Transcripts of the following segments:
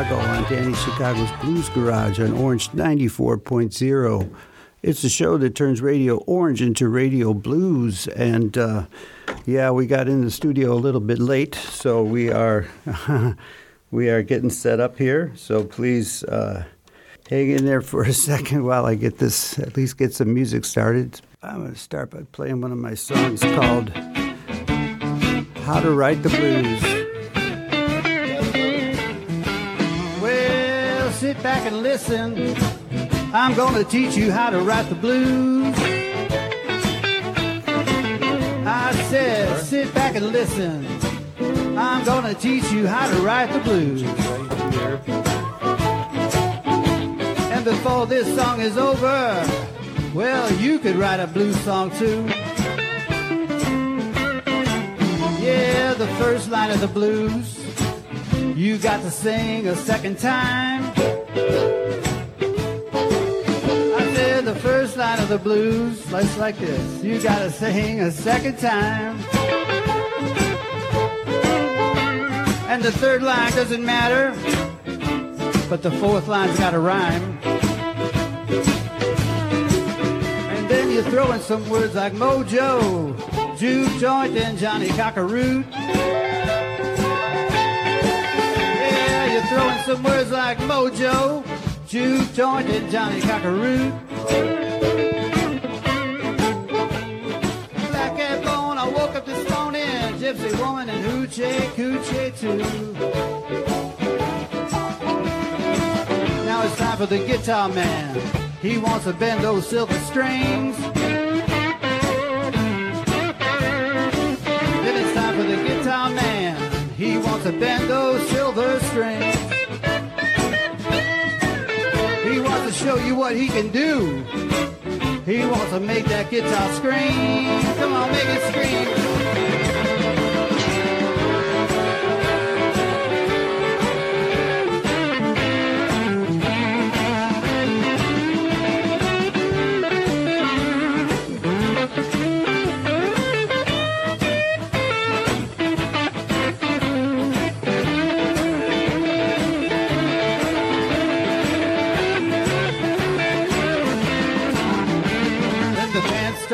Chicago on Danny Chicago's Blues Garage on Orange 94.0. It's the show that turns Radio Orange into Radio Blues. And uh, yeah, we got in the studio a little bit late, so we are we are getting set up here. So please uh, hang in there for a second while I get this, at least get some music started. I'm going to start by playing one of my songs called How to Write the Blues. Sit back and listen. I'm to teach you how to write the blues. I said, sit back and listen. I'm to teach you how to write the blues. And before this song is over, well, you could write a blues song too. Yeah, the first line of the blues, you got to sing a second time. I said the first line of the blues, just like this, you got to sing a second time. And the third line doesn't matter, but the fourth line's got a rhyme. And then you throw in some words like mojo, juke joint, and Johnny Cockaroot. Some words like mojo, juke joint, and Johnny Cockaroot. Black cat bone, I woke up this morning, gypsy woman and hoochie coochie too. Now it's time for the guitar man. He wants to bend those silver strings. Then it's time for the guitar man. He wants to bend those silver strings. Show you what he can do. He wants to make that guitar scream. Come on, make it scream.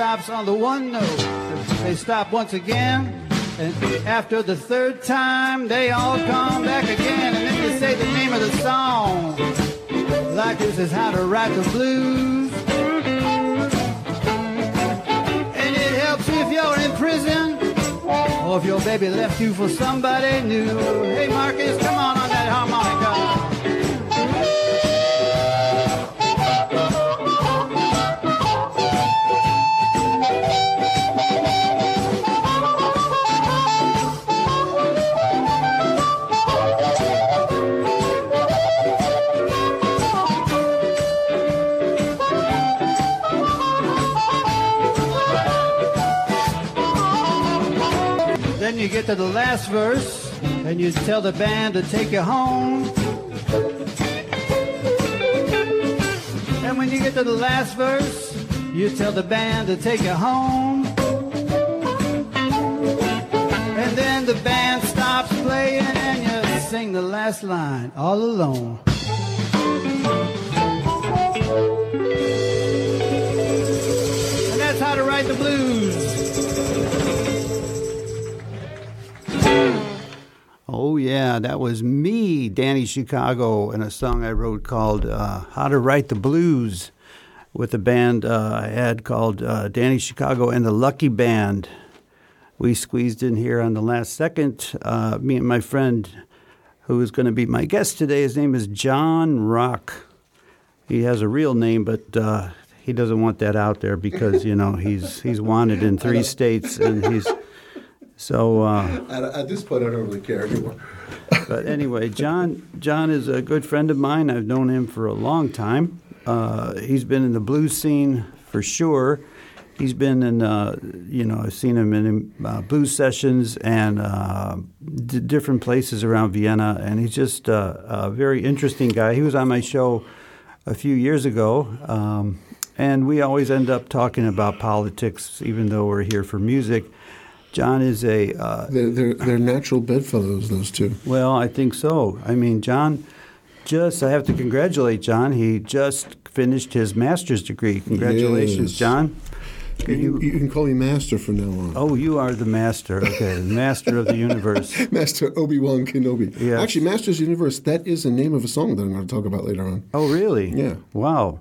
Stops on the one note. They stop once again, and after the third time, they all come back again, and then you say the name of the song. Like this is how to write the blues. And it helps if you're in prison, or if your baby left you for somebody new. Hey Marcus, come on to the last verse, and you tell the band to take you home. And when you get to the last verse, you tell the band to take you home. And then the band stops playing and you sing the last line all alone. And that's how to write the blues. Oh, yeah, that was me, Danny Chicago, and a song I wrote called uh, How to Write the Blues with a band uh, I had called uh, Danny Chicago and the Lucky Band. We squeezed in here on the last second. Uh, me and my friend, who is going to be my guest today, his name is John Rock. He has a real name, but uh, he doesn't want that out there because you know he's he's wanted in three states and he's so uh, at, at, this point, I don't really care anymore. but anyway, John John is a good friend of mine. I've known him for a long time. Uh, he's been in the blues scene for sure. He's been in, uh, you know, I've seen him in uh, blues sessions and uh, d- different places around Vienna, and he's just uh, a very interesting guy. He was on my show a few years ago, um, and we always end up talking about politics, even though we're here for music. John is a uh, They're, they're, they're natural bedfellows, those two. well, I think so. I mean, John just I have to congratulate John. He just finished his master's degree. Congratulations, Yes. John. You, you, you can call me Master from now on. Oh, you are the master. Okay, master of the universe. Master Obi Wan Kenobi. Yes. Actually, Master's Universe, that is the name of a song that I'm going to talk about later on. Oh, really? Yeah. Wow.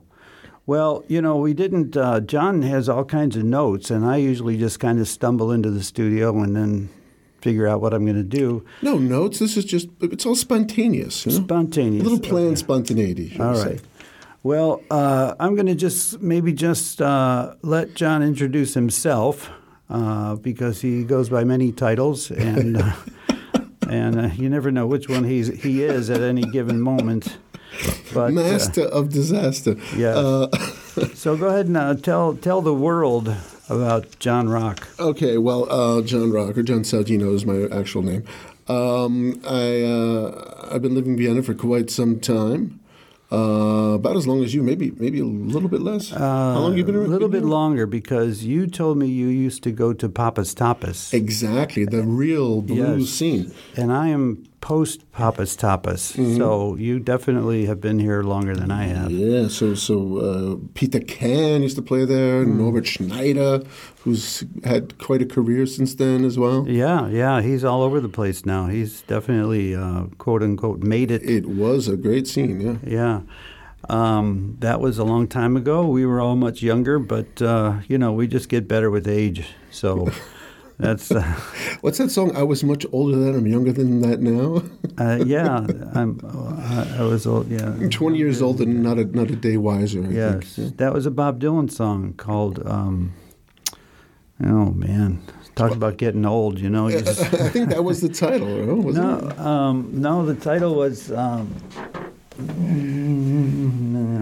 Well, you know, we didn't. Uh, John has all kinds of notes, and I usually just kind of stumble into the studio and then figure out what I'm going to do. No notes. This is just, it's all spontaneous. You know? Spontaneous. A little planned Okay. spontaneity. All right. say. Well, uh, I'm going to just maybe just uh, let John introduce himself uh, because he goes by many titles, and uh, and uh, you never know which one he's he is at any given moment. But uh, Master of Disaster. yeah. Uh, so go ahead and uh, tell tell the world about John Rock. Okay, well, uh, John Rock or John Saudino is my actual name. Um, I uh, I've been living in Vienna for quite some time, uh, about as long as you, maybe maybe a little bit less. How long you been? Uh, A little been bit here? longer because you told me you used to go to Papa's Tapas, Exactly, the real blues Yes. scene. and I am post Papa's Tapas, Mm-hmm. so you definitely have been here longer than I have. Yeah, so so uh, Peter Can used to play there. Hmm. Norbert Schneider, who's had quite a career since then as well. Yeah, yeah, he's all over the place now. He's definitely uh, quote unquote made it. It was a great scene. Yeah. Yeah. Um, that was a long time ago. We were all much younger, but uh, you know, we just get better with age. So that's uh, What's that song? I was much older then. I'm younger than that now. uh, yeah. I'm, I, I was old. Yeah. I'm 20 years old and not a not a day wiser. I Yes, think. that was a Bob Dylan song called. Um, oh man, talk about getting old. You know, you just, I think that was the title, no? wasn't no, it? um, no. The title was. Um,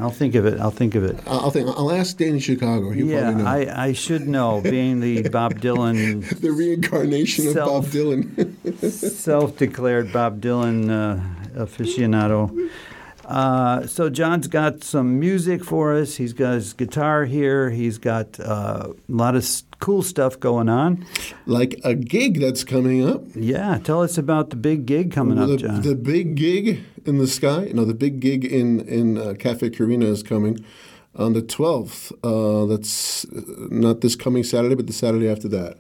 I'll think of it. I'll think of it. I'll think. I'll ask Danny Chicago. He yeah, probably know. I, I should know, being the Bob Dylan the reincarnation of Self- Bob Dylan. self-declared Bob Dylan uh, aficionado. Uh, so John's got some music for us. He's got his guitar here. He's got uh, a lot of cool stuff going on. like a gig that's coming up. Yeah, tell us about the big gig coming up, John. the big gig in the sky. No, the big gig in in uh, Cafe Carina is coming on the 12th. Uh, that's uh, not this coming Saturday, but the Saturday after that.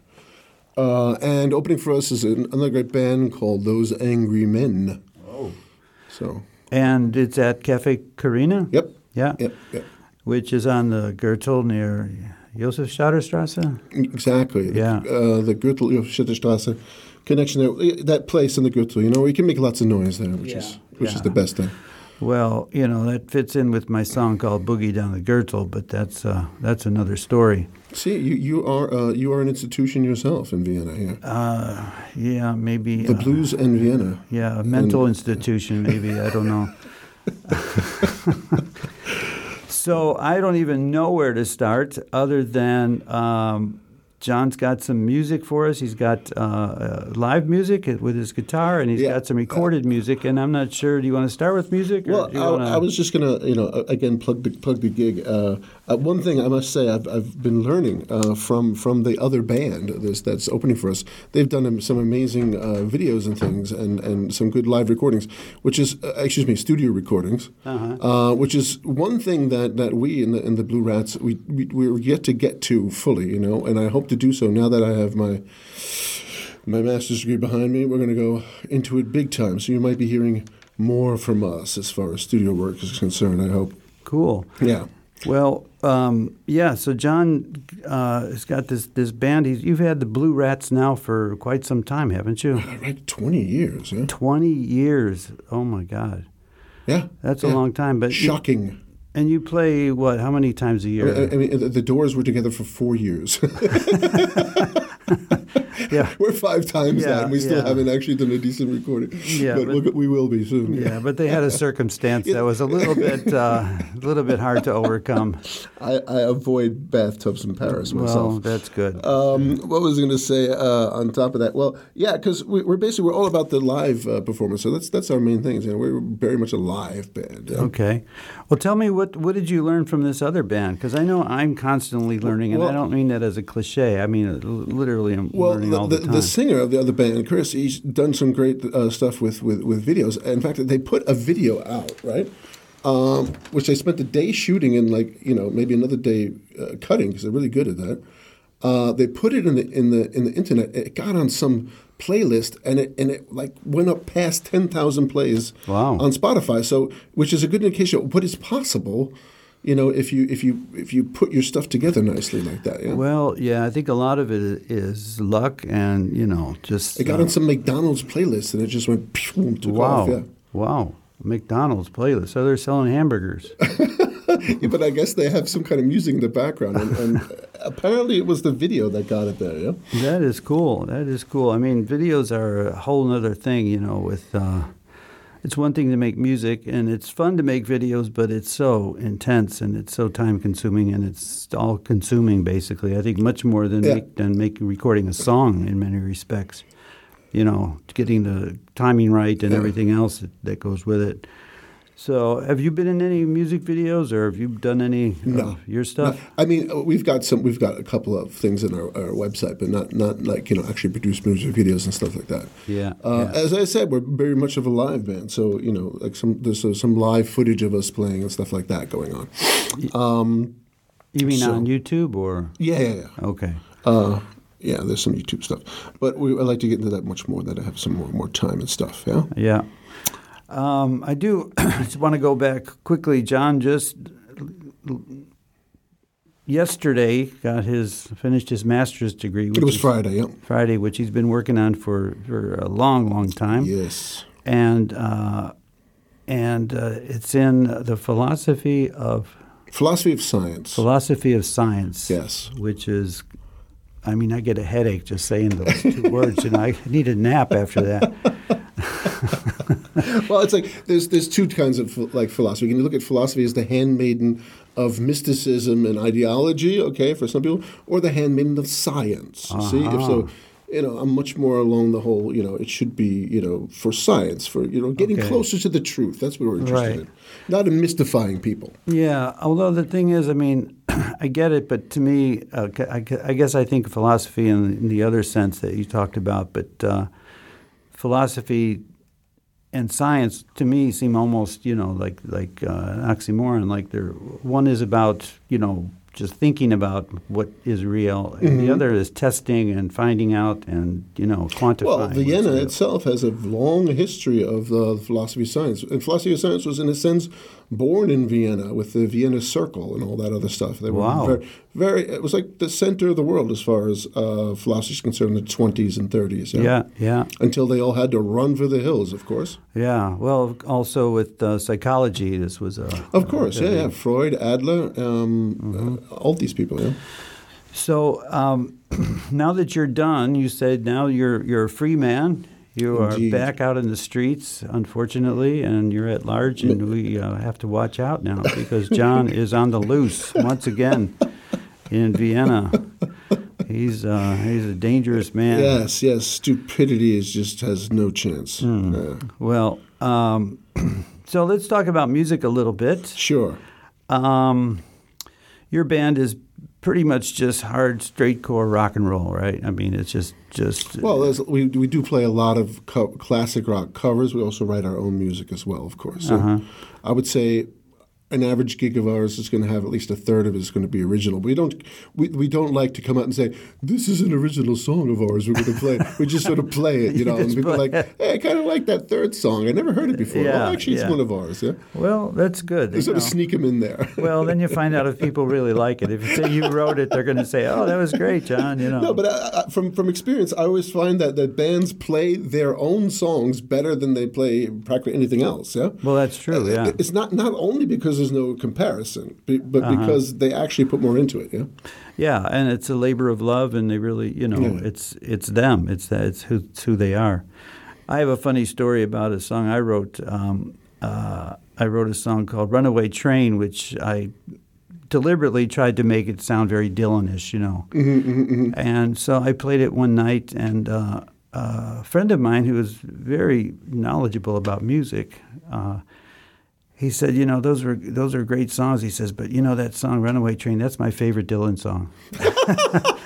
Uh, and opening for us is another great band called Those Angry Men. Oh. So, and it's at Cafe Carina. yep. Yeah, Yep, yep. which is on the Gürtel near Josef Strasse. Exactly. Yeah. Uh, the Gürtel Schitterstrasse connection there. That place in the Gürtel, you know, where you can make lots of noise there, which is which Yeah. is the best thing. Well, you know that fits in with my song called "Boogie Down the Gürtel," but that's uh, that's another story. See, you, you are uh, you are an institution yourself in Vienna here. Uh, yeah, maybe the uh, blues and Vienna. Yeah, a mental institution, maybe. I don't know. so I don't even know where to start other than um, John's got some music for us. He's got uh, uh, live music with his guitar, and he's Yeah. got some recorded music. And I'm not sure. Do you want to start with music? Or Well, I, wanna... I was just gonna, you know, again plug the plug the gig. Uh, uh, one thing I must say, I've, I've been learning uh, from from the other band this, that's opening for us. They've done some amazing uh, videos and things, and, and some good live recordings, which is uh, excuse me, studio recordings, Uh-huh. uh, which is one thing that, that we in the in the Blue Rats we, we we're yet to get to fully, you know, and I hope to do so now that I have my my master's degree behind me. We're going to go into it big time. So you might be hearing more from us as far as studio work is concerned, I hope. cool. Yeah. Well, um, yeah. So John uh, has got this this band. He's, you've had the Blue Rats now for quite some time, haven't you? Like 20 years, yeah? Twenty years. Oh my God, Yeah. that's yeah. a long time. But Shocking. And you play what? How many times a year? mean, I mean, the Doors were together for four years. yeah. we're five times Yeah, that, and we still yeah. haven't actually done a decent recording. Yeah, but, but- we'll, be soon. Yeah, but they had a circumstance that was a little bit, uh, a little bit hard to overcome. I, I avoid bathtubs in Paris Well, myself. that's good. Um, what was I going to say uh, on top of that? Well, yeah, because we, we're basically we're all about the live uh, performance, so that's that's our main thing. You know, we're very much a live band. yeah. Okay. Well, tell me what what did you learn from this other band? Because I know I'm constantly learning, and I don't mean that as a cliche. I mean literally really am Well, learning the, all the, the time. the singer of the other band, Chris, he's done some great uh, stuff with, with, with videos. In fact, they put a video out, right? Um, which they spent a day shooting and like you know maybe another day uh, cutting because they're really good at that. Uh, they put it in the in the in the internet. It got on some playlist and it and it like went up past ten thousand plays Wow. on Spotify. So which is a good indication of what is possible. You know, if you if you if you put your stuff together nicely like that, yeah. well, yeah, I think a lot of it is luck and you know just It got uh, on some McDonald's playlist and it just went pew, took wow, off. Yeah. wow, McDonald's playlist. So they're selling hamburgers. Yeah, but I guess they have some kind of music in the background, and, and apparently it was the video that got it there. Yeah. That is cool. That is cool. I mean, videos are a whole other thing, you know, with uh, it's one thing to make music and it's fun to make videos, but it's so intense and it's so time consuming and it's all consuming basically. I think much more than Yeah. make, than making recording a song in many respects. You know, getting the timing right and Yeah. everything else that, that goes with it. So, have you been in any music videos, or have you done any No. of your stuff? I mean, uh, we've got some. We've got a couple of things on our, our website, but not not like you know actually produce music videos and stuff like that. Yeah, Uh, yeah. As I said, we're very much of a live band, so you know, like some there's uh, some live footage of us playing and stuff like that going on. You mean so- on YouTube or? Yeah, yeah, yeah. Okay. Uh, yeah, there's some YouTube stuff, but we, I'd like to get into that much more. That I have some more more time and stuff. Yeah. Yeah. Um, I do just want to go back quickly. John just yesterday got his finished his master's degree. Which It was Friday. Yeah. Friday, which he's been working on for, for a long, long time. Yes. And uh, and uh, it's in the philosophy of Philosophy of science. philosophy of science. Yes. Which is, I mean, I get a headache just saying those two words, and I need a nap after that. well, it's like there's there's two kinds of like philosophy. You can look at philosophy as the handmaiden of mysticism and ideology, okay, for some people, or the handmaiden of science. See, if so, you know, I'm much more along the whole. You know, it should be you know for science, for you know getting Okay. closer to the truth. That's what we're interested Right. in, not in mystifying people. Yeah, although the thing is, I mean, I get it, but to me, uh, I, I guess I think philosophy in, in the other sense that you talked about, but uh, philosophy and science to me seem almost, you know, like like uh, an oxymoron. Like they're one is about, you know, just thinking about what is real, and Mm-hmm. the other is testing and finding out and you know quantifying. Well, Vienna itself has a long history of uh, philosophy of science. And philosophy of science was, in a sense, born in Vienna with the Vienna Circle and all that other stuff. They were Wow. very, very, it was like the center of the world as far as uh, philosophy is concerned in the 20s and 30s. Yeah, yeah. Until they all had to run for the hills, of course. Yeah, well, also with uh, psychology, this was a. Of course, yeah, yeah. Freud, Adler, um, uh, all these people, yeah. So um, now that you're done, you said now you're you're a free man. You Indeed. are back out in the streets, unfortunately, and you're at large, and we uh, have to watch out now because John is on the loose once again in Vienna. He's uh, he's a dangerous man. Yes, yes. Stupidity is just has no chance. Uh, Well, um, so let's talk about music a little bit. sure. Um, your band is pretty much just hard, straight core rock and roll, right? I mean, it's just just Well, there's, we we do play a lot of co- classic rock covers. We also write our own music as well, of course. So uh-huh. I would say an average gig of ours is going to have at least a third of it is going to be original. We don't we, we don't like to come out and say this is an original song of ours. We're going to play. we just sort of play it, you know. and people are like, hey, I kind of like that third song. I never heard it before. Yeah, well, actually, it's one of ours. Yeah, well, that's good. you sort of sneak them in there. Well, then you find out if people really like it. If you say you wrote it, they're going to say, "Oh, that was great, John." You know. No, but I, I, from from experience, I always find that that bands play their own songs better than they play practically anything else. Yeah. well, that's true. Uh, yeah. It's not not only because there's no comparison, but Uh-huh. because they actually put more into it. Yeah. Yeah, and it's a labor of love, and they really, you know, Yeah. it's it's them. It's that. It's who it's who they are. I have a funny story about a song I wrote. Um, uh, I wrote a song called "Runaway Train," which I deliberately tried to make it sound very Dylanish, you know. And so I played it one night, and uh, a friend of mine who was very knowledgeable about music. Uh, he said, "You know, those are those are great songs." He says, "But you know that song, Runaway Train, that's my favorite Dylan song."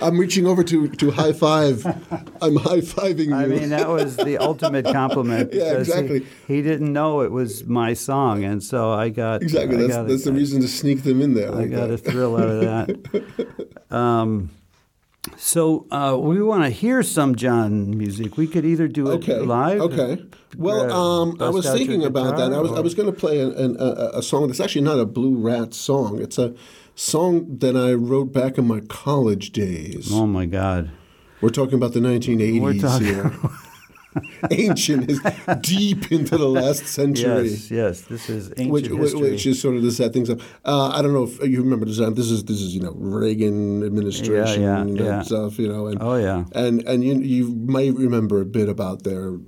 I'm reaching over to, to high five. I'm high fiving you. I mean, that was the ultimate compliment. Yeah, exactly. He, he didn't know it was my song, and so I got exactly. I That's, got a- the reason to sneak them in there. I like got a thrill out of that. Um, so uh, we want to hear some John music. We could either do it Okay. live. Okay. Well, um, I was thinking about that. I was I was going to play an, an, a, a song that's actually not a Blue Rat song. It's a song that I wrote back in my college days. Oh my God! We're talking about the 1980s We're talking- here. Ancient is deep into the last century. Yes, yes. This is ancient Which, history. which is sort of to set things up. Uh, I don't know if you remember this. This is this is you know Reagan administration yeah, and yeah. stuff. You know, and Oh, yeah. and and you you might remember a bit about their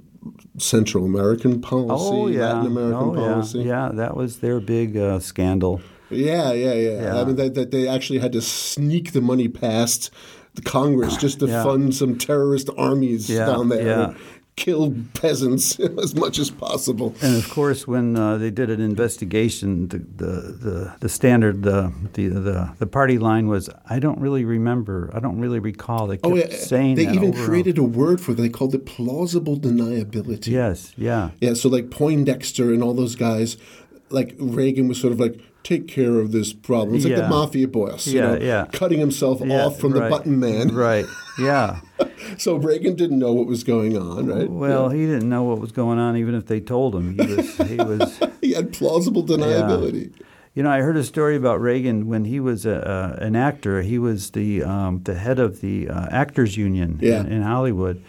Central American policy, oh yeah, Latin American oh, policy. yeah, yeah. That was their big uh, scandal. Yeah, yeah, yeah. Yeah. I mean, that, that they actually had to sneak the money past the Congress just to Yeah. fund some terrorist armies Yeah, down there yeah. Kill peasants as much as possible. And of course, when uh, they did an investigation, the the, the, the standard the, the the the party line was, "I don't really remember. I don't really recall." They kept Oh, yeah. saying They even created a word for it. They called it plausible deniability. Yes, yeah, Yeah, so like Poindexter and all those guys, like Reagan was sort of like, take care of this problem. It's like the mafia boss, you Yeah, know, yeah. cutting himself yeah. off from the button man. Right. Yeah. So Reagan didn't know what was going on, right? Well, he didn't know what was going on, even if they told him. He was he was. He had plausible deniability. You know, I heard a story about Reagan when he was a, uh, an actor. He was the um, the head of the uh, actors union in, in Hollywood,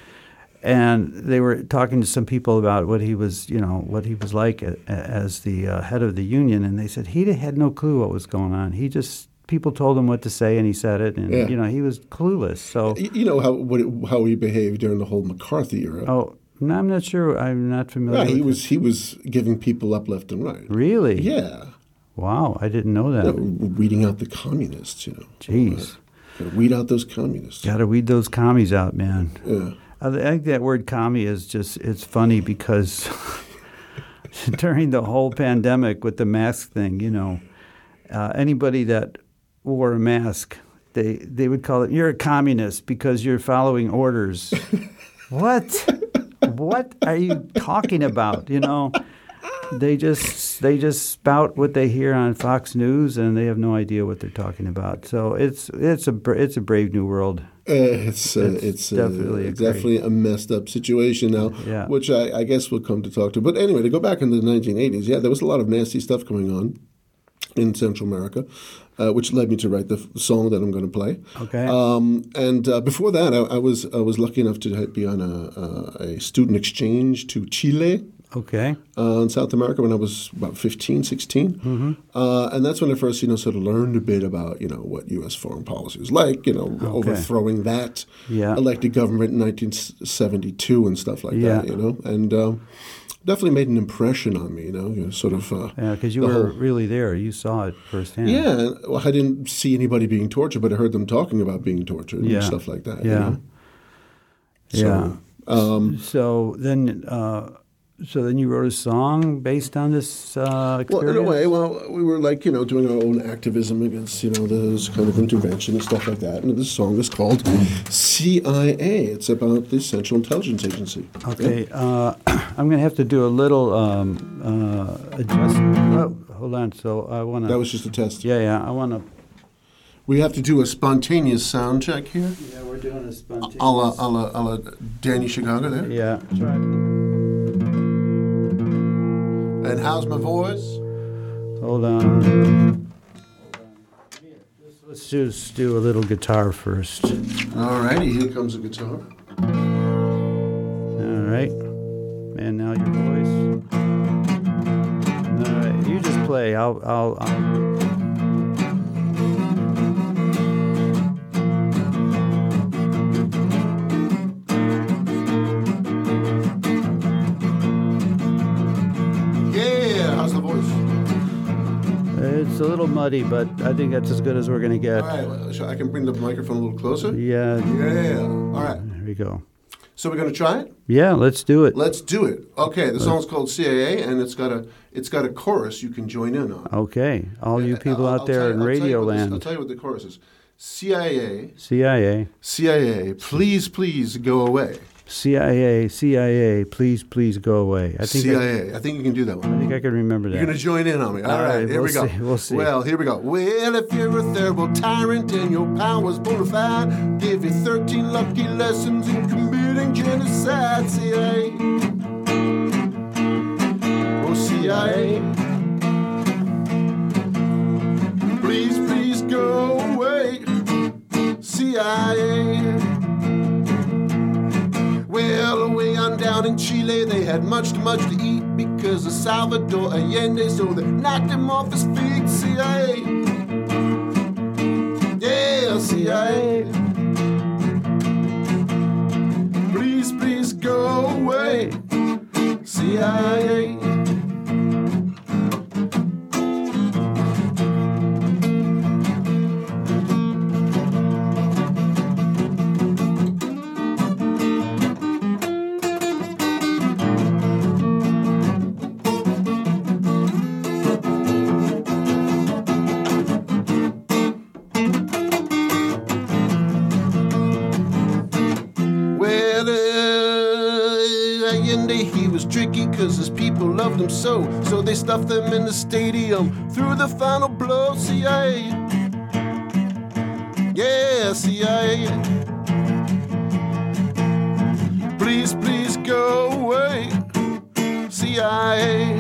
and they were talking to some people about what he was, you know, what he was like a, a- as the uh, head of the union, and they said he had no clue what was going on. He just people told him what to say, and he said it, and Yeah. you know, he was clueless. So, You know how what it, how he behaved during the whole McCarthy era. oh, no, I'm not sure. I'm not familiar. yeah, he with was he was giving people up left and right. really. Yeah, Wow, I didn't know that. You know, weeding out the communists. You know, Jeez. Gotta weed out those communists. Got to weed those commies out, man. Yeah. I think that word commie is just, it's funny because during the whole pandemic with the mask thing, you know, uh, anybody that wore a mask, they, they would call it, you're a communist because you're following orders. what? What are you talking about? You know, they just they just spout what they hear on Fox News and they have no idea what they're talking about. So it's it's a it's a brave new world. Uh, it's uh, It's it's, definitely uh, a definitely a messed up situation now, Yeah. which I, I guess we'll come to talk to. But anyway, to go back into the 1980s, yeah, there was a lot of nasty stuff going on in Central America, uh, which led me to write the f- song that I'm going to play. Okay. Um, and uh, before that, I, I was I was lucky enough to be on a, a, a student exchange to Chile Okay. uh, in South America when I was about 15, 16. Mm-hmm. Uh, and that's when I first, you know, sort of learned a bit about, you know, what U.S. foreign policy was like, you know, overthrowing that Yeah. elected government in 1972 and stuff like Yeah. that, you know. And um, definitely made an impression on me, you know, you know sort of. Uh, Yeah, because you were whole- really there. You saw it firsthand. yeah, well, I didn't see anybody being tortured, but I heard them talking about being tortured Yeah. and stuff like that. you Yeah. know? Yeah. So, um, So then, uh, so then you wrote a song based on this uh, Well, in a way, well, we were like, you know, doing our own activism against, you know, this kind of intervention and stuff like that. And this song is called CIA. It's about the Central Intelligence Agency. Okay, uh, I'm going to have to do a little um, uh, adjust. Oh, hold on. So I want to. That was just a test. Yeah, yeah. I want to. We have to do a spontaneous sound check here. Yeah, we're doing a spontaneous. A la, a la, a la Danny Chicago there. Yeah. Try. And how's my voice? Hold on. Let's just do a little guitar first. All righty, here comes the guitar. All right. And now your voice. All right. You just play. I'll. I'll. I'll it's a little muddy, but I think that's as good as we're gonna get. All right, so I can bring the microphone a little closer. Yeah. Yeah, all right. There we go. So we're going to try it? Yeah. Let's do it. Let's do it. Okay, the song's called CIA, and it's got a it's got a chorus you can join in on. Okay. All you people I'll- out I'll there you- in I'll tell you Radio Land. I'll tell you what the chorus is. CIA, CIA, CIA, please, please go away. CIA, CIA, please, please go away. I think I, CIA. I think you can do that one. I think I can remember that. You're going to join in on me. All All right, right, here we'll we go. see, we'll see. Well, here we go. Well, if you're a terrible tyrant and your power's bona fide, give you 13 lucky lessons in committing genocide, CIA. Oh, CIA. Please, please go away, CIA. Well, away on down in Chile, they had much too much to eat because of Salvador Allende, so they knocked him off his feet. CIA, yeah, CIA. Please, please go away, CIA. Allende, he was tricky because his people loved him so. So they stuffed them in the stadium through the final blow. CIA. Yeah, CIA. Please, please go away. CIA.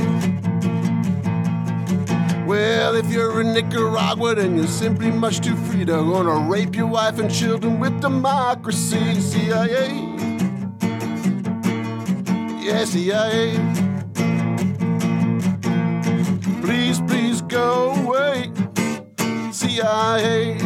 Well, if you're in Nicaragua, then you're simply much too free. They're gonna rape your wife and children with democracy, CIA. Yeah, CIA. Please, please go away, CIA.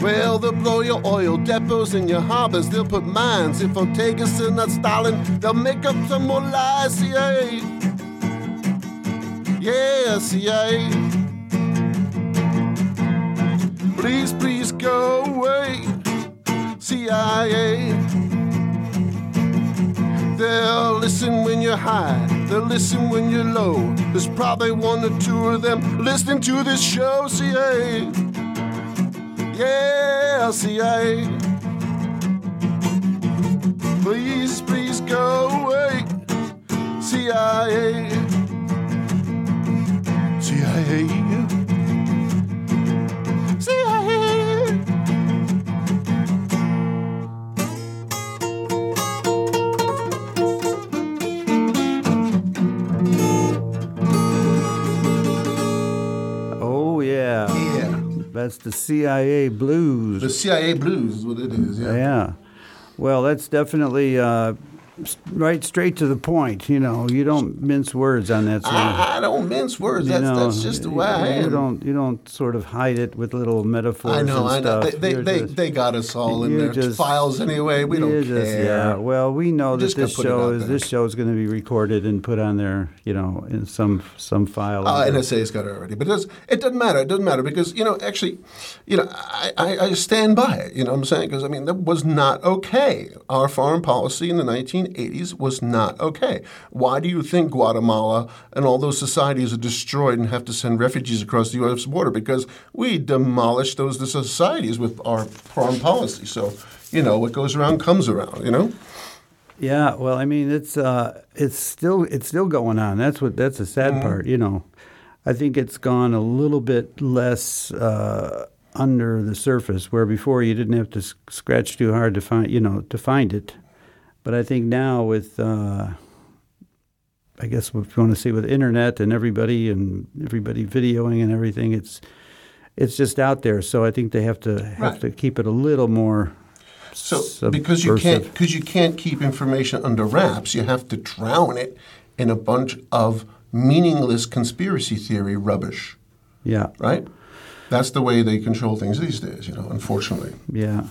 Well, they'll blow your oil depots and your harbors. They'll put mines. If Ortega's still not Stalin, they'll make up some more lies, CIA. Yeah, CIA. Please, please go away, CIA. They'll listen when you're high, they'll listen when you're low. There's probably one or two of them listening to this show, CIA. Yeah, CIA. Please, please go away, CIA. CIA. CIA. That's the CIA blues. The CIA blues is what it is. Yeah. Yeah. Well, that's definitely uh, right straight to the point. You know, you don't mince words on that song. I, I don't mince words. That's know, that's just the way I you am. don't you don't sort of hide it with little metaphors I know. I know. They they, they, just- they got us all in their just- files anyway. We don't just- care. Yeah. Well, we know that this show is this show is going to be recorded and put on there. You know, in some some file. Uh, NSA's got it already, but it, does, it doesn't matter. It doesn't matter because you know, actually, you know, I, I, I stand by it. You know what I'm saying? Because I mean, that was not okay. Our foreign policy in the 1980s was not okay. Why do you think Guatemala and all those societies are destroyed and have to send refugees across the U.S. border? Because we demolished those societies with our foreign policy. So you know, what goes around comes around. You know. Yeah, well, I mean, it's uh, it's still it's still going on. That's what that's the sad part. You know, I think it's gone a little bit less uh, under the surface, where before you didn't have to scratch too hard to find you know to find it. But I think now with uh, I guess if you want to see with internet and everybody and everybody videoing and everything, it's it's just out there. So I think they have to have Right. to keep it a little more. So because you can't because you can't keep information under wraps, you have to drown it in a bunch of meaningless conspiracy theory rubbish, Yeah, right? That's the way they control things these days, you know. Unfortunately. yeah.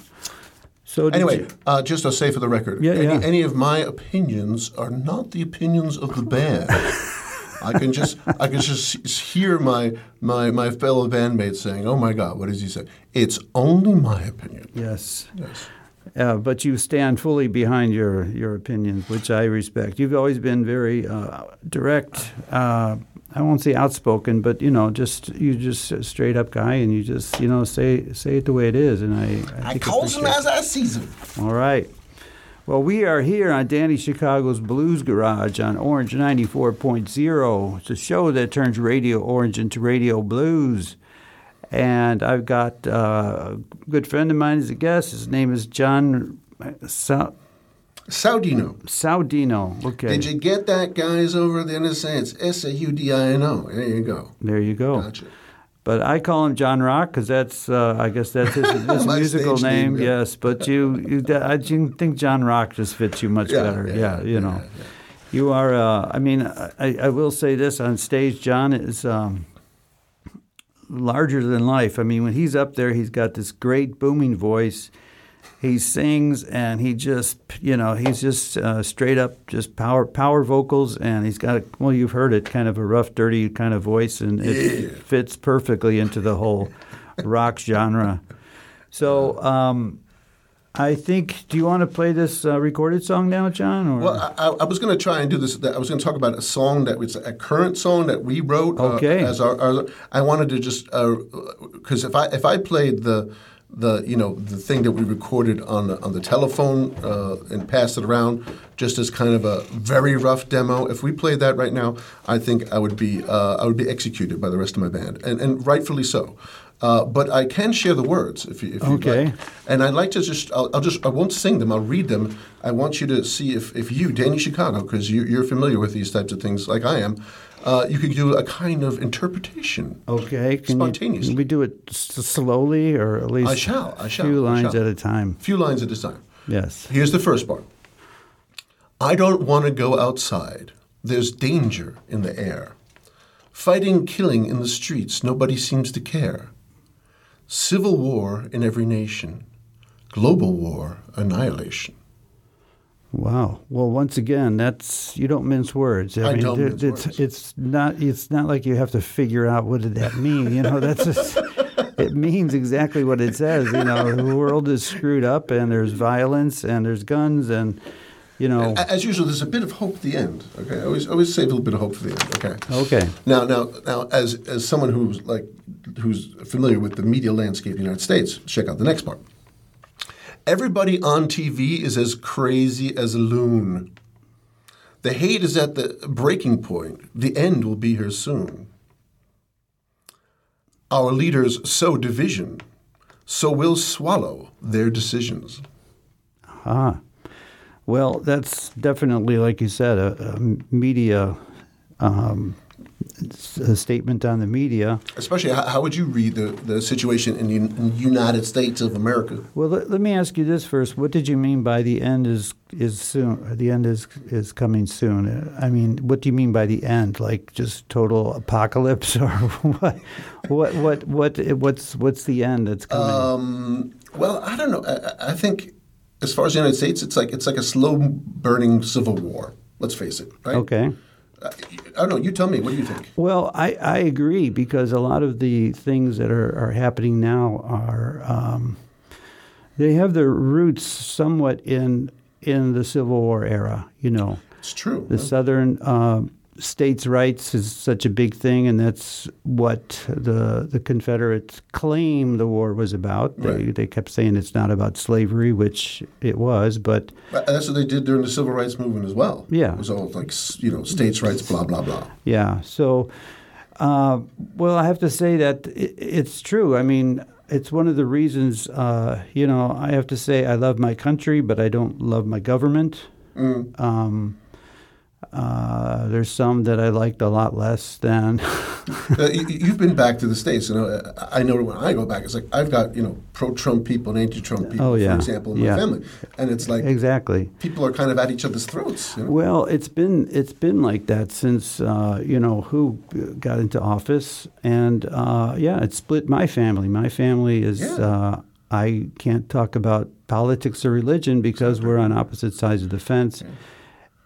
So Anyway, you- uh, just to say for the record, Yeah, any, yeah. any of my opinions are not the opinions of the band. I can just I can just hear my, my my fellow bandmates saying, "Oh my God, what does he say?" It's only my opinion. yes. Yes. Uh, but you stand fully behind your, your opinions, which I respect. You've always been very uh, direct uh, I won't say outspoken, but you know, just you just a straight up guy, and you just you know say say it the way it is, and I I, I calls him as I sees him. all right. Well, we are here on Danny Chicago's Blues Garage on Orange 94.0. It's a show that turns Radio Orange into Radio Blues. And I've got uh, a good friend of mine as a guest. His name is John Saudino. Saudino. Okay. Did you get that, guys, over the NSA? It's S A U D I N O. There you go. there you go. Gotcha. But I call him John Rock because that's, uh, I guess that's his, his musical name. name. Yes, but you, you, I think John Rock just fits you much Yeah, better. yeah, Yeah, you know. yeah. You are. Uh, I mean, I, I will say this on stage. John is um, larger than life. I mean, when he's up there, he's got this great booming voice. He sings and he just, you know, he's just uh, straight up just power power vocals, and he's got a, well, you've heard it, kind of a rough, dirty kind of voice, and it fits perfectly into the whole rock genre. So. Um, I think. Do you want to play this uh, recorded song now, John? Or? Well, I, I was going to try and do this. I was going to talk about a song that was a current song that we wrote. uh, Okay. as our, our, I wanted to just because if I if I played the the you know the thing that we recorded on the, on the telephone uh, and passed it around just as kind of a very rough demo. If we played that right now, I think I would be uh, I would be executed by the rest of my band, and and rightfully so. Uh, but I can share the words if you if Okay. like. And I'd like to just, I'll, I'll just, I won't sing them, I'll read them. I want you to see if, if you, Danny Chicago, because you, you're familiar with these types of things like I am, uh, you could do a kind of interpretation. Okay. Can, you, Spontaneously. can we do it s- slowly or at least I shall, I shall, a few lines shall. at a time? A few lines at a time. Yes. Here's the first part. I don't want to go outside. There's danger in the air. Fighting, killing in the streets, nobody seems to care. Civil war in every nation. Global war, annihilation. Wow. Well, once again, that's you don't mince words. I don't there- mince it's words. it's not it's not like you have to figure out what did that mean. You know, that's just it means exactly what it says. You know, the world is screwed up, and there's violence, and there's guns, and you know. As usual, there's a bit of hope at the end. Okay, I always always save a little bit of hope for the end. Okay. Okay. Now, now, now, as as someone who's like who's familiar with the media landscape in the United States, check out the next part. Everybody on TV is as crazy as a loon. The hate is at the breaking point. The end will be here soon. Our leaders sow division, so we'll swallow their decisions. Ah, well, that's definitely, like you said, a, a media um, a statement on the media. Especially, how, how would you read the, the situation in the in United States of America? Well, let, let me ask you this first: What did you mean by the end is is soon? The end is is coming soon. I mean, what do you mean by the end? Like just total apocalypse, or what? What what what? What's what's the end that's coming? Um, well, I don't know. I, I- I think, as far as the United States, it's like it's like a slow burning civil war. Let's face it, right? okay. I don't know. You tell me. What do you think? Well, I, I agree because a lot of the things that are, are happening now are um, they have their roots somewhat in in the Civil War era. You know, It's true. the Southern um states' rights is such a big thing, and that's what the the Confederates claim the war was about. They Right. they kept saying it's not about slavery, which it was, but But That's what they did during the civil rights movement as well. Yeah. it was all like you know states' rights, blah blah blah. Yeah. So, uh, well, I have to say that i it's true. I mean, it's one of the reasons. Uh, you know, I have to say I love my country, but I don't love my government. Um, uh, there's some that I liked a lot less than. uh, you, you've been back to the states. You know, I know when I go back, it's like I've got you know pro-Trump people and anti-Trump people, Oh, yeah. for example, in Yeah. my family, and it's like exactly. people are kind of at each other's throats. You know? Well, it's been it's been like that since uh, you know who got into office, and uh, yeah, it split my family. My family is Yeah. uh, I can't talk about politics or religion because we're on opposite sides of the fence,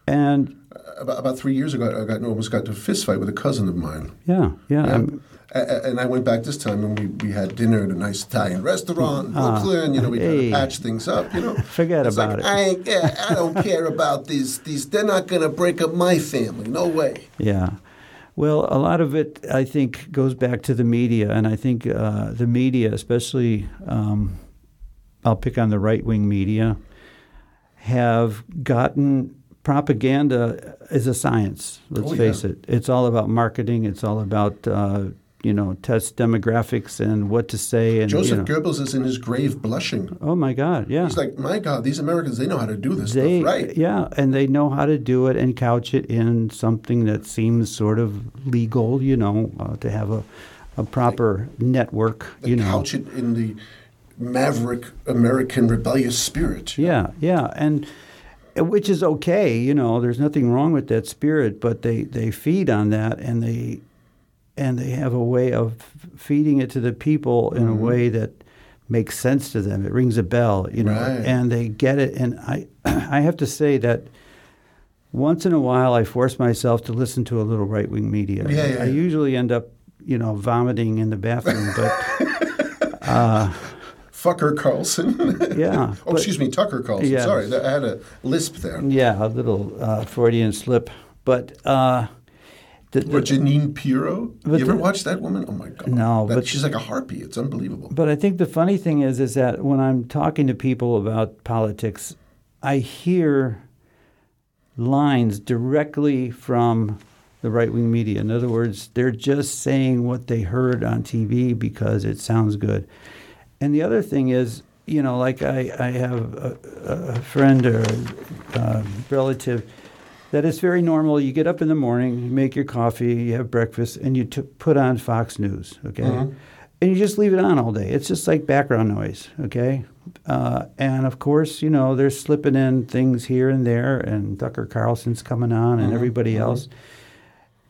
and about, about three years ago, I got almost got into a fist fight with a cousin of mine. yeah, yeah, Yeah. I'm- A- a- And I went back this time and we, we had dinner at a nice Italian restaurant in Ah, Brooklyn. You know, we hey. kind of patched things up. You know, Forget It's about like, it. I ain't, yeah, I don't care about these. These they're not going to break up my family. No way. yeah. Well, a lot of it, I think, goes back to the media, and I think uh, the media, especially, um, I'll pick on the right wing media, have gotten propaganda is a science. Let's Oh, face it. It's all about marketing. It's all about uh, you know test demographics and what to say. And Joseph you know, Goebbels is in his grave blushing. oh my God, yeah. He's like, my God, these Americans, they know how to do this They, stuff right. yeah, and they know how to do it and couch it in something that seems sort of legal, you know, uh, to have a, a proper network, They you know. couch it in the maverick American rebellious spirit. Yeah, yeah, and which is okay, you know. There's nothing wrong with that spirit, but they they feed on that, and they and they have a way of feeding it to the people in a Mm-hmm. way that makes sense to them. It rings a bell, you know, Right. and they get it. And I I have to say that. Once in a while, I force myself to listen to a little right wing media. Yeah, yeah, I usually end up, you know, vomiting in the bathroom, but Fucker Carlson. Yeah, oh, but- excuse me, Tucker Carlson. Yeah. Sorry, I had a lisp there. yeah, a little uh, Freudian slip. But uh, the, Or Jeanine Pirro. You ever the- watch that woman? Oh my God. No, That- but- she's like a harpy. It's unbelievable. But I think the funny thing is, is that when I'm talking to people about politics, I hear lines directly from the right wing media. In other words, they're just saying what they heard on TV because it sounds good. And the other thing is, you know, like I, I have a, a friend or a relative that it's very normal. You get up in the morning, you make your coffee, you have breakfast, and you t- put on Fox News, okay? Mm-hmm. And you just leave it on all day. It's just like background noise, okay? Uh, and of course, you know, they're slipping in things here and there, and Tucker Carlson's coming on, and mm-hmm. everybody mm-hmm. else.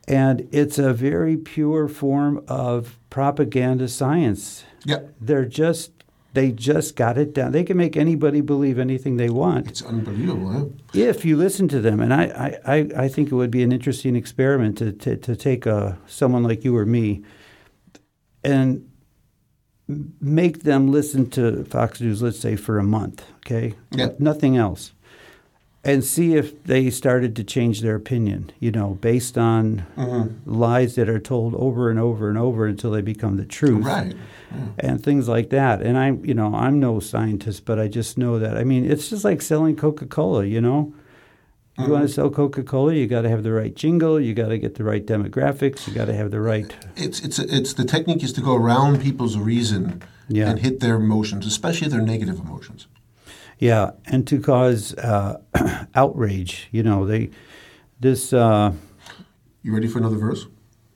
And it's a very pure form of propaganda science. Yeah. They're just, they just got it down. They can make anybody believe anything they want It's unbelievable, huh? if you listen to them. And I, I, I, I think it would be an interesting experiment to, to, to take a, someone like you or me and make them listen to Fox News, let's say, for a month, okay? Yeah. Nothing else. And see if they started to change their opinion, you know, based on Mm-hmm. lies that are told over and over and over until they become the truth Right. and things like that. And I'm, you know, I'm no scientist, but I just know that. I mean, it's just like selling Coca-Cola. You know, you want to sell Coca-Cola, you got to have the right jingle, you got to get the right demographics, you got to have the right. It's it's it's the technique is to go around people's reason Yeah. and hit their emotions, especially their negative emotions. Yeah, and to cause uh, outrage. You know, they this. Uh, You ready for another verse?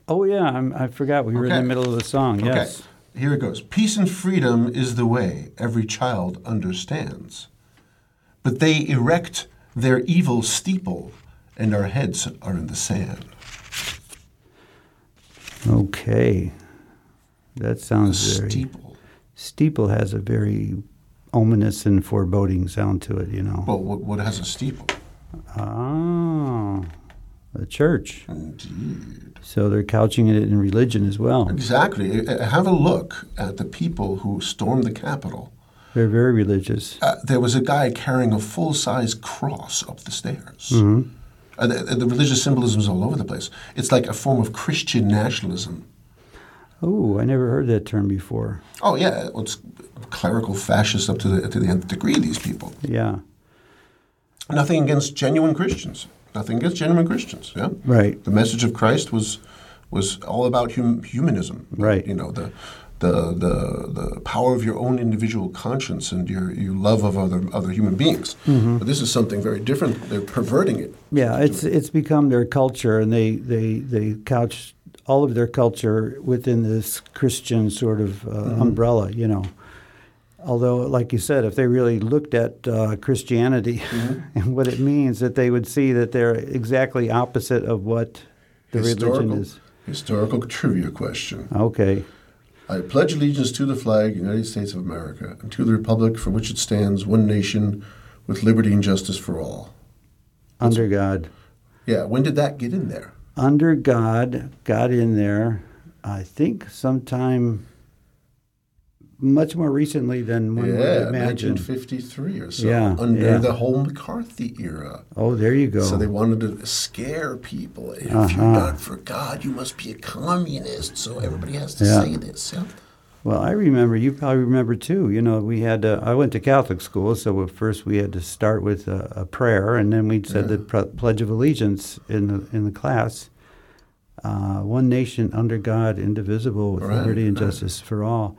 oh yeah, I'm, I forgot we were in the middle of the song. Yes. Okay. Here it goes. Peace and freedom is the way every child understands. But they erect their evil steeple, and our heads are in the sand. Okay. That sounds very. steeple. Steeple has a very ominous and foreboding sound to it. You know. Well, what, what has a steeple? Ah, a church. Indeed. So they're couching it in religion as well. Exactly. Uh, Have a look at the people who stormed the Capitol. They're very religious. Uh, there was a guy carrying a full-size cross up the stairs. Mm-hmm. Uh, the, the religious symbolism is all over the place. It's like a form of Christian nationalism. Oh, I never heard that term before. Oh yeah, it's clerical fascists up to the to the nth degree. These people. Yeah, Nothing against genuine Christians. Nothing against genuine Christians. Yeah. right. The message of Christ was was all about hum, humanism. Right. You know the. The, the, the power of your own individual conscience and your, your love of other other human beings. Mm-hmm. But this is something very different. They're perverting it. Yeah, it's it's become their culture, and they they they couch all of their culture within this Christian sort of uh, umbrella. You know, although, like you said, if they really looked at uh, Christianity and what it means, that they would see that they're exactly opposite of what the religion is. historical trivia question. Okay. I pledge allegiance to the flag, United States of America, and to the republic for which it stands, one nation, with liberty and justice for all. Under God. Yeah, when did that get in there? Under God got in there, I think sometime much more recently than one would Yeah, imagine. 1953 or so, Yeah, under yeah. the whole McCarthy era. Oh, there you go. So they wanted to scare people. If Uh-huh. you're not for God, you must be a communist. So everybody has to Yeah. say this. Yeah? Well, I remember. You probably remember too. You know, we had. Uh, I went to Catholic school, so at first we had to start with a, a prayer, and then we said the Pledge of Allegiance in the in the class. Uh, one nation under God, indivisible, with Right, liberty and right. justice for all.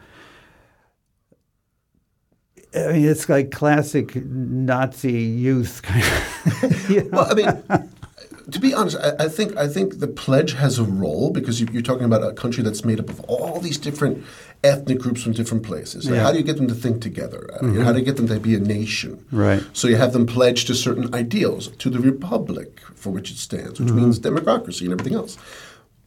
I mean, it's like classic Nazi youth kind of. you know? Well, I mean, to be honest, I, I think I think the pledge has a role because you, you're talking about a country that's made up of all these different ethnic groups from different places. Yeah. How do you get them to think together? Uh, know, how do you get them to be a nation? Right. So you have them pledge to certain ideals, to the republic for which it stands, which means democracy and everything else.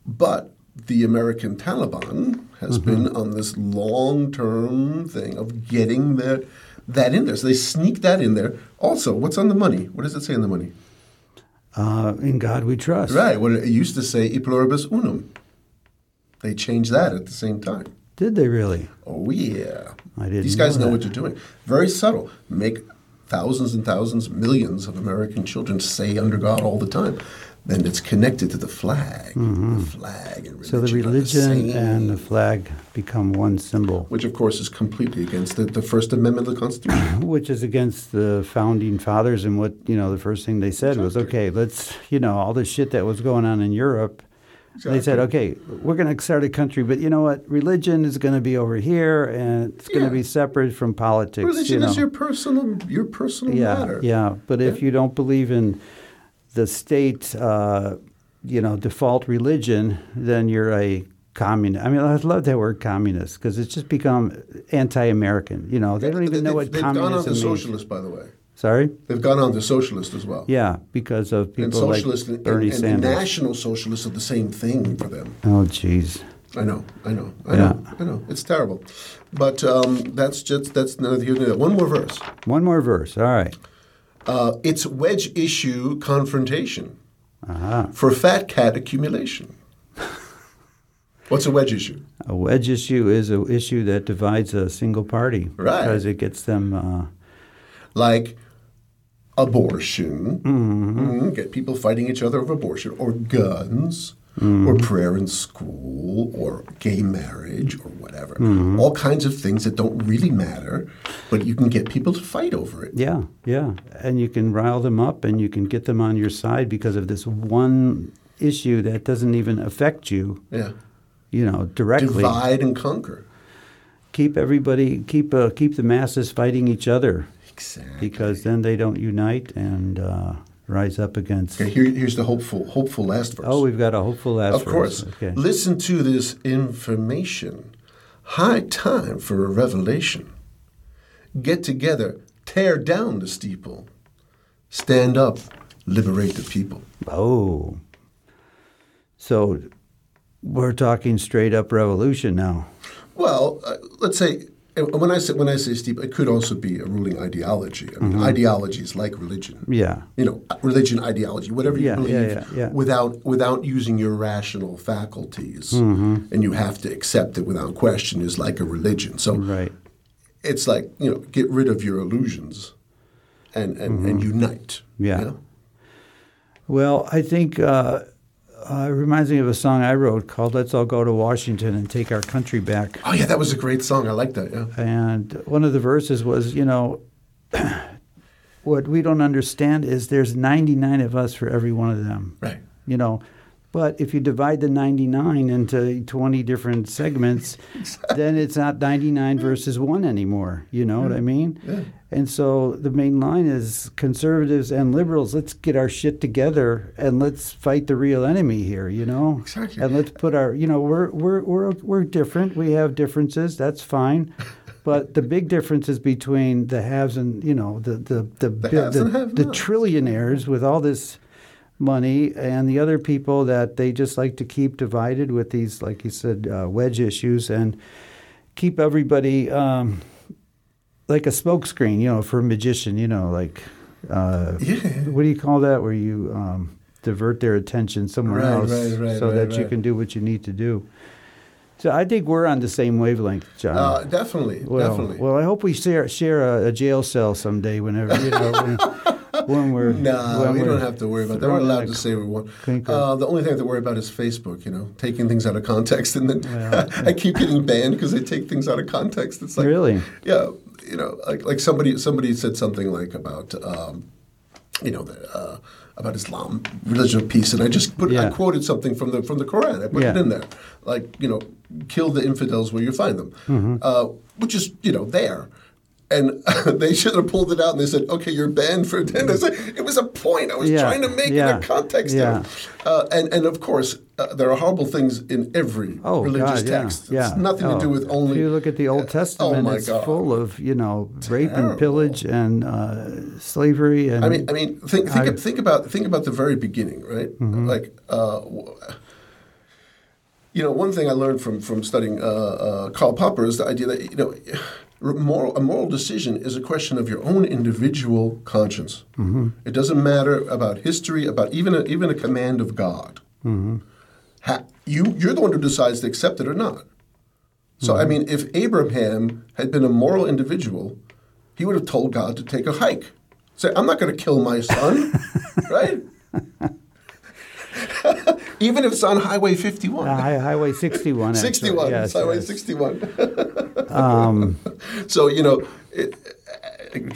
But the American Taliban has been on this long-term thing of getting that that in there. So they sneak that in there. Also, what's on the money? What does it say on the money? uh, in God we trust. Right. Well, it used to say "E pluribus unum." They changed that at the same time. Did they really? Oh yeah. I didn't These guys know know, what they're doing. Very subtle. Make thousands and thousands, millions of American children say under God all the time. Then it's connected to the flag. The flag and religion. Mm-hmm. So the religion same. and the flag become one symbol. which of course is completely against the, the First Amendment of the Constitution. which is against the founding fathers and what you know the first thing they said was okay let's you know all this shit that was going on in europe they said okay we're going to start a country but you know what religion is going to be over here and it's going to Yeah. be separate from politics Religion you know is your personal your personal yeah matter. yeah but if you don't believe in the state uh, you know default religion then you're a communist i mean i love that word communist because it's just become anti-american you know they don't even know They've- what they've gone on communism means socialist, by the way. Sorry They've gone on to socialist as well. Yeah, because of people like socialist and, Bernie and, and Sanders. national socialists are the same thing for them. oh, jeez. I know, I know, I Yeah. know, I know. It's terrible, but um, that's just that's neither here nor there. One more verse. One more verse. All right. Uh, it's wedge issue confrontation Uh-huh. for fat cat accumulation. What's a wedge issue? A wedge issue is an issue that divides a single party Right. because it gets them. Uh, like abortion, Mm-hmm. mm, get people fighting each other over abortion, or guns, Mm-hmm. or prayer in school, or gay marriage, or whatever. Mm-hmm. All kinds of things that don't really matter, but you can get people to fight over it. yeah, yeah, and you can rile them up and you can get them on your side because of this one issue that doesn't even affect you. Yeah. You know, directly. Divide and conquer. Keep everybody, keep uh, keep the masses fighting each other Exactly. because then they don't unite and uh, rise up against. Okay, here, here's the hopeful, hopeful last verse. Oh, we've got a hopeful last verse. Of verse. course. Okay. Listen to this information. High time for a revelation. Get together, tear down the steeple. Stand up, liberate the people. Oh. So we're talking straight up revolution now. Well, uh, let's say uh, when I say when I say steeple, it could also be a ruling ideology. I mean, Mm-hmm. ideology is like religion. Yeah. You know, religion, ideology, whatever you Yeah, believe, yeah, yeah. without without using your rational faculties, Mm-hmm. and you have to accept it without question, is like a religion. So Right. it's like you know get rid of your illusions and and, and unite Mm-hmm. Yeah. you know? Well, I think uh, uh, it reminds me of a song I wrote called Let's All Go to Washington and Take Our Country Back. oh yeah that was a great song. I like that yeah. And one of the verses was, you know, what we don't understand is there's 99 of us for every one of them. right. You know but if you divide the 99 into 20 different segments then it's not 99 versus 1 anymore. You know what i mean? Yeah. And so the main line is conservatives and liberals let's get our shit together and let's fight the real enemy here you know? Exactly. and let's put our you know we're we're we're, we're different. We have differences. That's fine. But the big difference is between the haves and you know the the the, The the, the trillionaires with all this money and the other people that they just like to keep divided with these like you said uh, wedge issues and keep everybody um, like a smokescreen you know for a magician you know like uh, yeah what do you call that where you um, divert their attention somewhere Right, else right, right, so that you can do what you need to do So I think we're on the same wavelength, Jon. Uh, definitely, well, definitely. well, I hope we share share a, a jail cell someday. Whenever you know, when, when we're Nah, when we we're don't have to worry about that. We're allowed to say we want. Uh, the only thing I have to worry about is Facebook. You know, taking things out of context, and then I keep getting banned because they take things out of context. It's like Really? yeah, you know, like like somebody somebody said something like about. Um, you know, the, uh, about Islam, religion of peace, and I just put Yeah. I quoted something from the from the Quran. I put it in there, like you know, kill the infidels where you find them, Mm-hmm. uh, which is you know there. And they should have pulled it out, and they said, "Okay, you're banned for." I said, it was a point I was Yeah. trying to make in Yeah. a context. Yeah. there. Uh, and and of course, uh, there are horrible things in every Oh religious God, text. yeah. It's nothing Oh, to do with only. If you look at the Old Testament, oh it's God. full of you know rape Terrible. and pillage and uh, slavery and I mean, I mean, think think, I- Mm-hmm. think about think about the very beginning, right? Like, uh, you know, one thing I learned from from studying uh, uh, Karl Popper is the idea that you know, moral a moral decision is a question of your own individual conscience. Mm-hmm. It doesn't matter about history, about even a, even a command of God. Mm-hmm. Ha, you you're the one who decides to accept it or not. So Mm-hmm. I mean, if Abraham had been a moral individual, he would have told God to take a hike. Say, I'm not going to kill my son, right? Even if it's on Highway 51. uh, Hi- Highway 61. actually. 61. Yes, Highway yes. 61. Um, so, you know, it,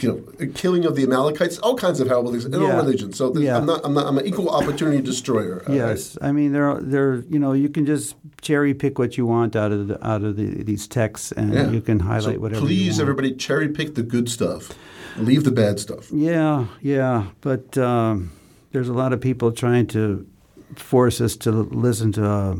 you know, killing of the Amalekites, all kinds of horrible things in all religions. So Yeah. I'm not, I'm not, I'm an equal opportunity destroyer. all right? Yes, I mean there, are- there. You know, you can just cherry pick what you want out of the, out of the, these texts, and Yeah. you can highlight So whatever. you please, everybody, cherry pick the good stuff. Leave the bad stuff. Yeah, yeah, but um, there's a lot of people trying to force us to listen to uh,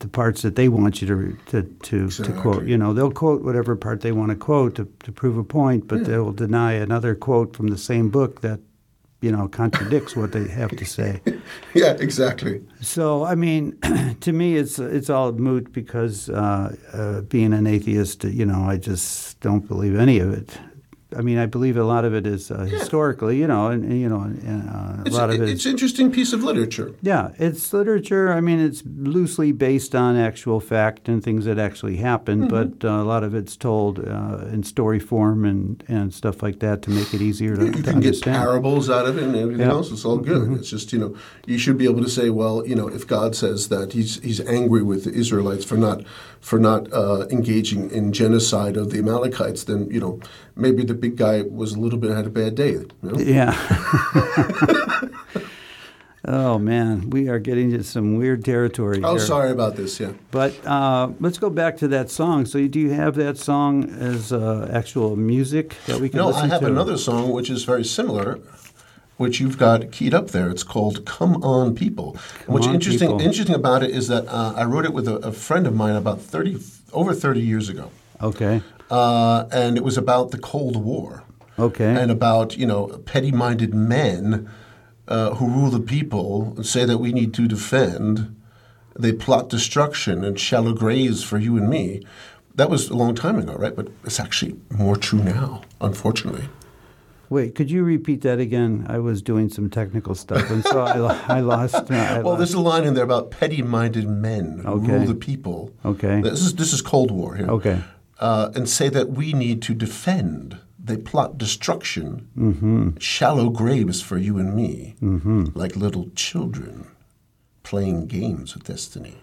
the parts that they want you to to to, to quote. You know, they'll quote whatever part they want to quote to, to prove a point, but they will deny another quote from the same book that you know contradicts what they have to say. Yeah, exactly. So, I mean, to me, it's it's all moot because uh, uh, being an atheist, you know, I just don't believe any of it. I mean, I believe a lot of it is uh, historically, you know, and, and, you know, and, uh, a It's, lot of it. it's an interesting piece of literature. yeah, it's literature. I mean, it's loosely based on actual fact and things that actually happened, Mm-hmm. but uh, a lot of it's told uh, in story form and, and stuff like that to make it easier to, You to can get parables out of it and everything Yeah. Mm-hmm. else. It's all good. It's just you know you should be able to say, well, you know, if God says that he's he's angry with the Israelites for not for not uh, engaging in genocide of the Amalekites, then you know maybe the big guy was a little bit had a bad day. You know? Yeah. oh man, we are getting into some weird territory Oh, here. sorry about this. Yeah. But uh, let's go back to that song. So, do you have that song as uh, actual music that we can No, I have to? another song which is very similar, which you've got keyed up there. It's called "Come On, People." What's On, interesting People. interesting about it is that uh, I wrote it with a, a friend of mine about thirty over thirty years ago, Okay. uh, and it was about the Cold War Okay. and about you know petty-minded men uh, who rule the people and say that we need to defend. They plot destruction and shallow graves for you and me. That was a long time ago, right? But it's actually more true now, unfortunately. Wait, could you repeat that again? I was doing some technical stuff, and so I, I lost. I Well, lost- there's a line in there about petty-minded men who Okay. rule the people. Okay. This is this is Cold War here. Okay. Uh, and say that we need to defend. They plot destruction, Mm-hmm. shallow graves for you and me, like little children playing games with destiny.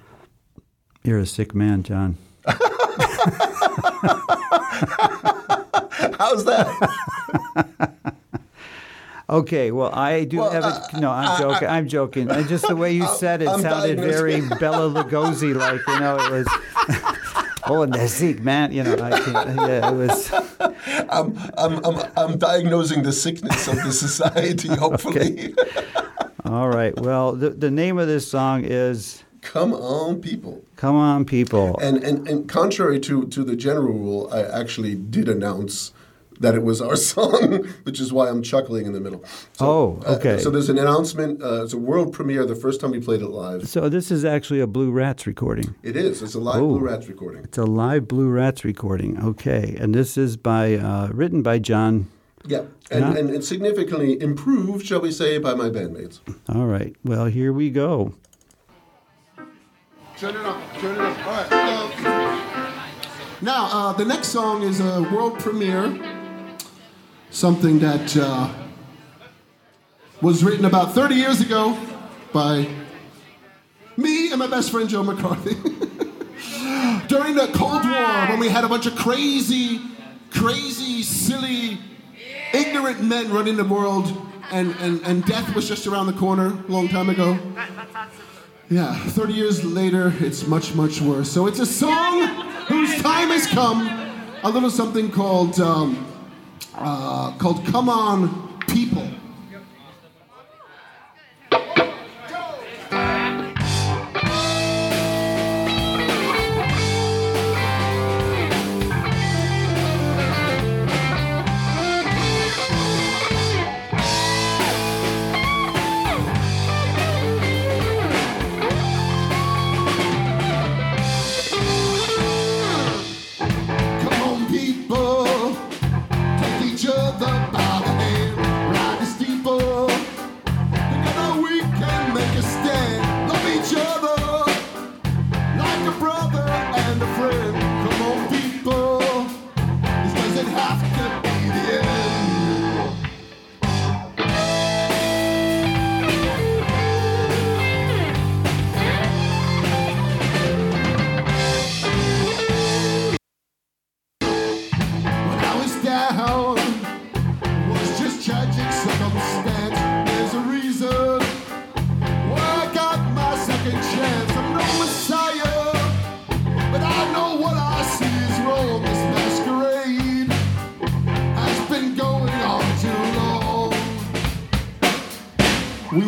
You're a sick man, Jon. How's that? Okay, well, I do Well, have it. Uh, no, I'm joking. I'm joking. And just the way you said it I'm sounded very Bela Lugosi like. You know, it was. oh, and that's sick, man. You know, I can, yeah, it was. I'm, I'm, I'm, I'm diagnosing the sickness of the society, hopefully. All right. Well, the the name of this song is Come on, people. "Come On, People." And, and, and contrary to, to the general rule, I actually did announce that it was our song, which is why I'm chuckling in the middle. Oh, uh, okay. so there's an announcement. Uh, it's a world premiere, the first time we played it live. So this is actually a Blue Rats recording. It is. It's a live Oh. Blue Rats recording. It's a live Blue Rats recording. Okay, and this is by uh, written by Jon. Yeah. And, Yeah. and it's significantly improved, shall we say, by my bandmates. All right. Well, here we go. Turn it up. Turn it up. All right. Uh, now, uh, the next song is a world premiere. Something that uh, was written about 30 years ago by me and my best friend Joe McCarthy. During the Cold War, when we had a bunch of crazy, crazy, silly, ignorant men running the world, and, and, and death was just around the corner a long time ago. Yeah, 30 years later, it's much, much worse. So it's a song whose time has come. A little something called um, uh, called "Come On,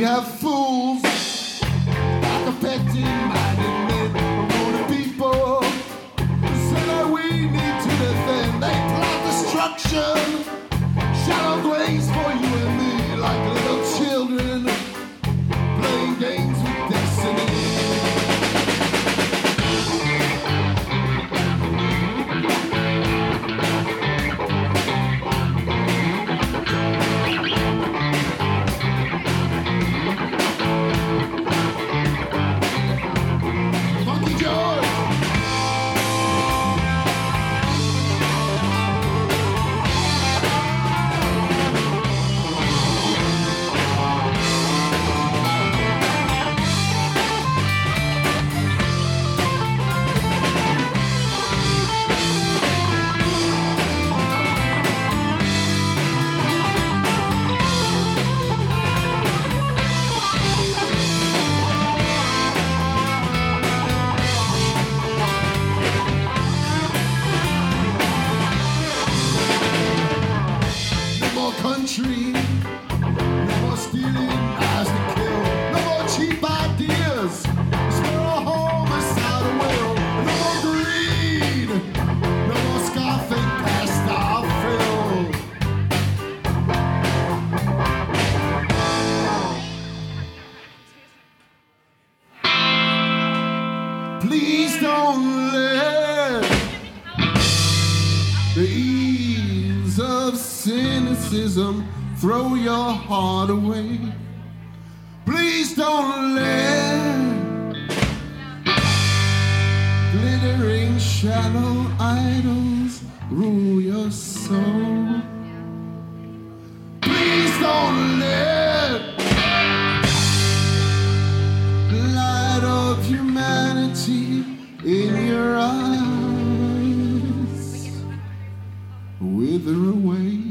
have fools, like a petty minded men, promoting people. Say that we need to defend. They plot destruction. Shallow graves for you and me, cynicism throw your heart away. Please don't let glittering shallow idols rule your soul. Please don't let the light of humanity in your eyes wither away.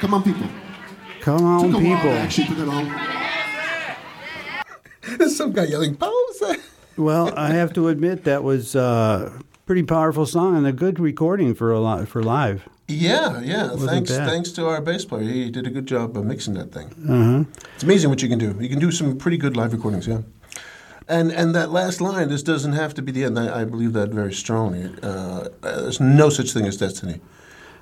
Come on, people. Come on, Took a while to people. actually put it on. There's some guy yelling, pause. Well, I have to admit that was a pretty powerful song and a good recording for a lot for live. Yeah, yeah. Thanks, bad. thanks to our bass player. He did a good job of mixing that thing. Uh-huh. It's amazing what you can do. You can do some pretty good live recordings, yeah. And and that last line, this doesn't have to be the end. I, I believe that very strongly. Uh, there's no such thing as destiny.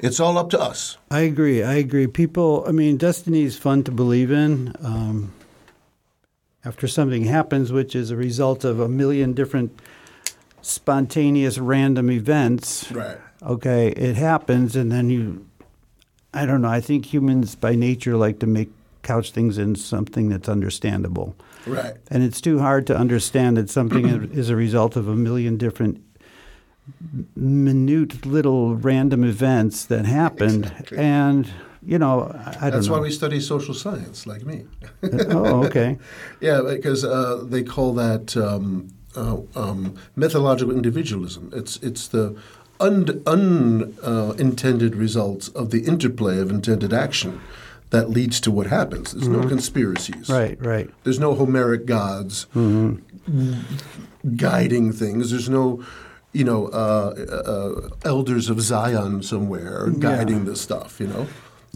It's all up to us. I agree. I agree. People, I mean, destiny is fun to believe in. Um, after something happens, which is a result of a million different spontaneous random events, Right. okay, it happens, and then you, I don't know, I think humans by nature like to make couch things in something that's understandable. Right. And it's too hard to understand that something is a result of a million different minute little random events that happened. Exactly. And, you know, I, I don't That's know. why we study social science, like me. oh, okay. Yeah, because uh, they call that um, uh, um, methodological individualism. It's it's the unintended un, uh, results of the interplay of intended action that leads to what happens. There's no conspiracies. Right, right. There's no Homeric gods guiding things. There's no, you know, uh, uh, elders of Zion somewhere guiding this stuff. You know,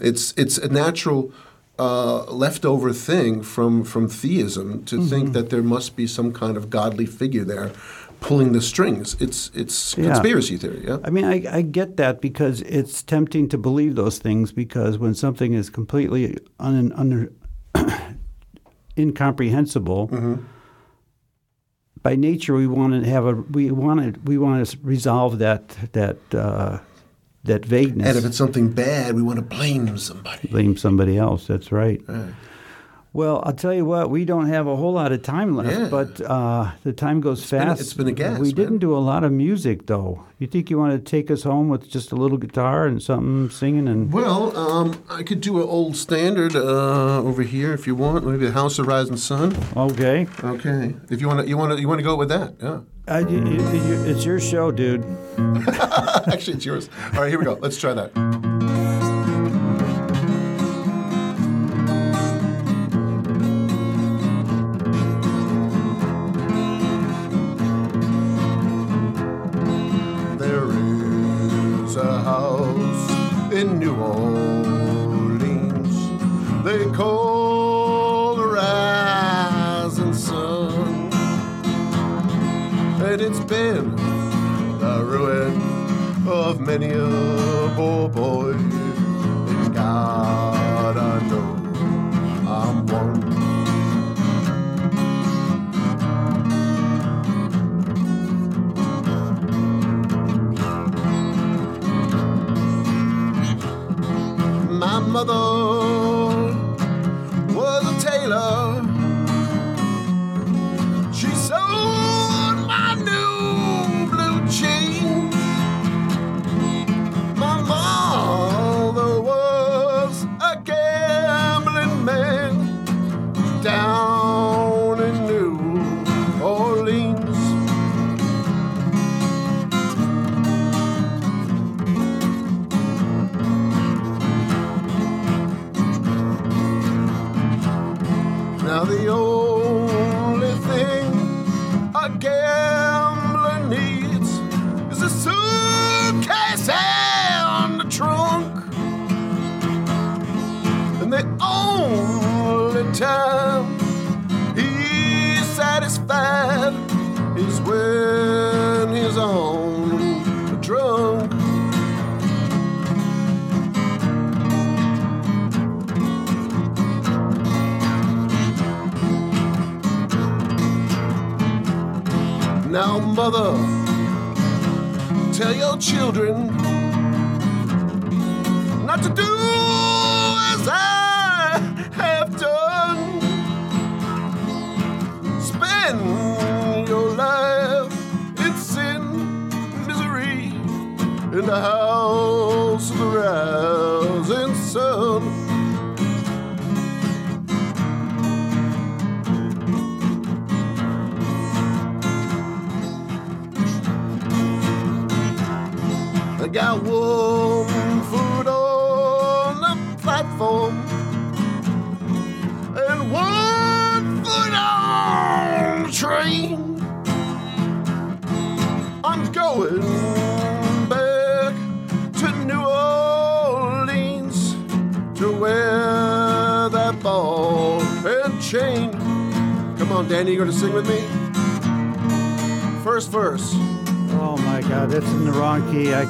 it's it's a natural uh, leftover thing from from theism to think that there must be some kind of godly figure there pulling the strings. It's it's Yeah. conspiracy theory. Yeah. I mean, I, I get that because it's tempting to believe those things because when something is completely un, under, incomprehensible, Mm-hmm. By nature we want to have a we want to we want to resolve that that uh, that vagueness. And if it's something bad, we want to blame somebody. blame somebody else. That's right. Right. Well, I'll tell you what, we don't have a whole lot of time left, Yeah. but uh, the time goes been a- fast. it's been a gas, We man. didn't do a lot of music, though. You think you want to take us home with just a little guitar and something singing and Well, um, I could do an old standard uh, over here if you want. Maybe the House of Rising Sun. okay? Okay. If you want to, you want to, you want to go with that. Yeah. I, you- you- you- it's your show, dude. Actually, it's yours. All right, here we go. Let's try that. Of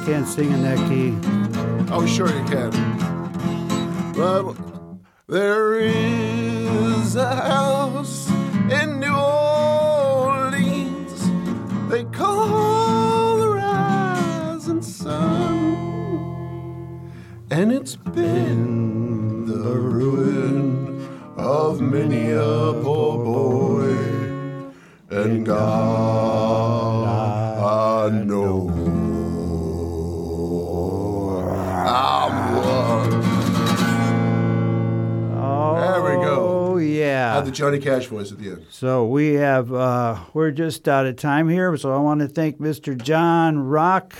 can't sing in that key. Oh, sure you can. But there is a house in New Orleans they call the rising sun, and it's been the ruin of many a poor boy, and God I know. Yeah. Had the Johnny Cash voice at the end. So we have, uh, we're just out of time here. So I want to thank Mr. Jon Rock,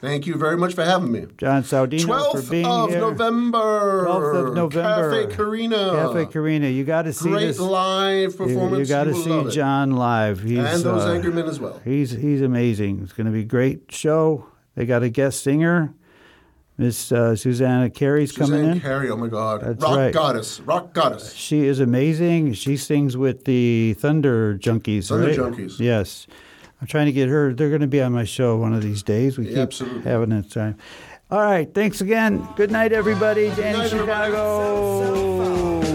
Thank you very much for having me. Jon Saudino for 12th being of here. November. 12th of November. Cafe Carina. Cafe Carina. You got to see Great this. live You, performance. you got to see. Jon live. He's, And those uh, angry men as well. He's he's amazing. It's going to be a great show. They got a guest singer, Miss uh, Susanna Carey's coming Suzanne in. Carey, oh my God. That's Rock right. goddess. Rock goddess. She is amazing. She sings with the Thunder Junkies. Thunder right? Junkies. Yes. I'm trying to get her. They're going to be on my show one of these days. We keep Absolutely. having that time. All right. Thanks again. Good night, everybody. Danny night, everybody.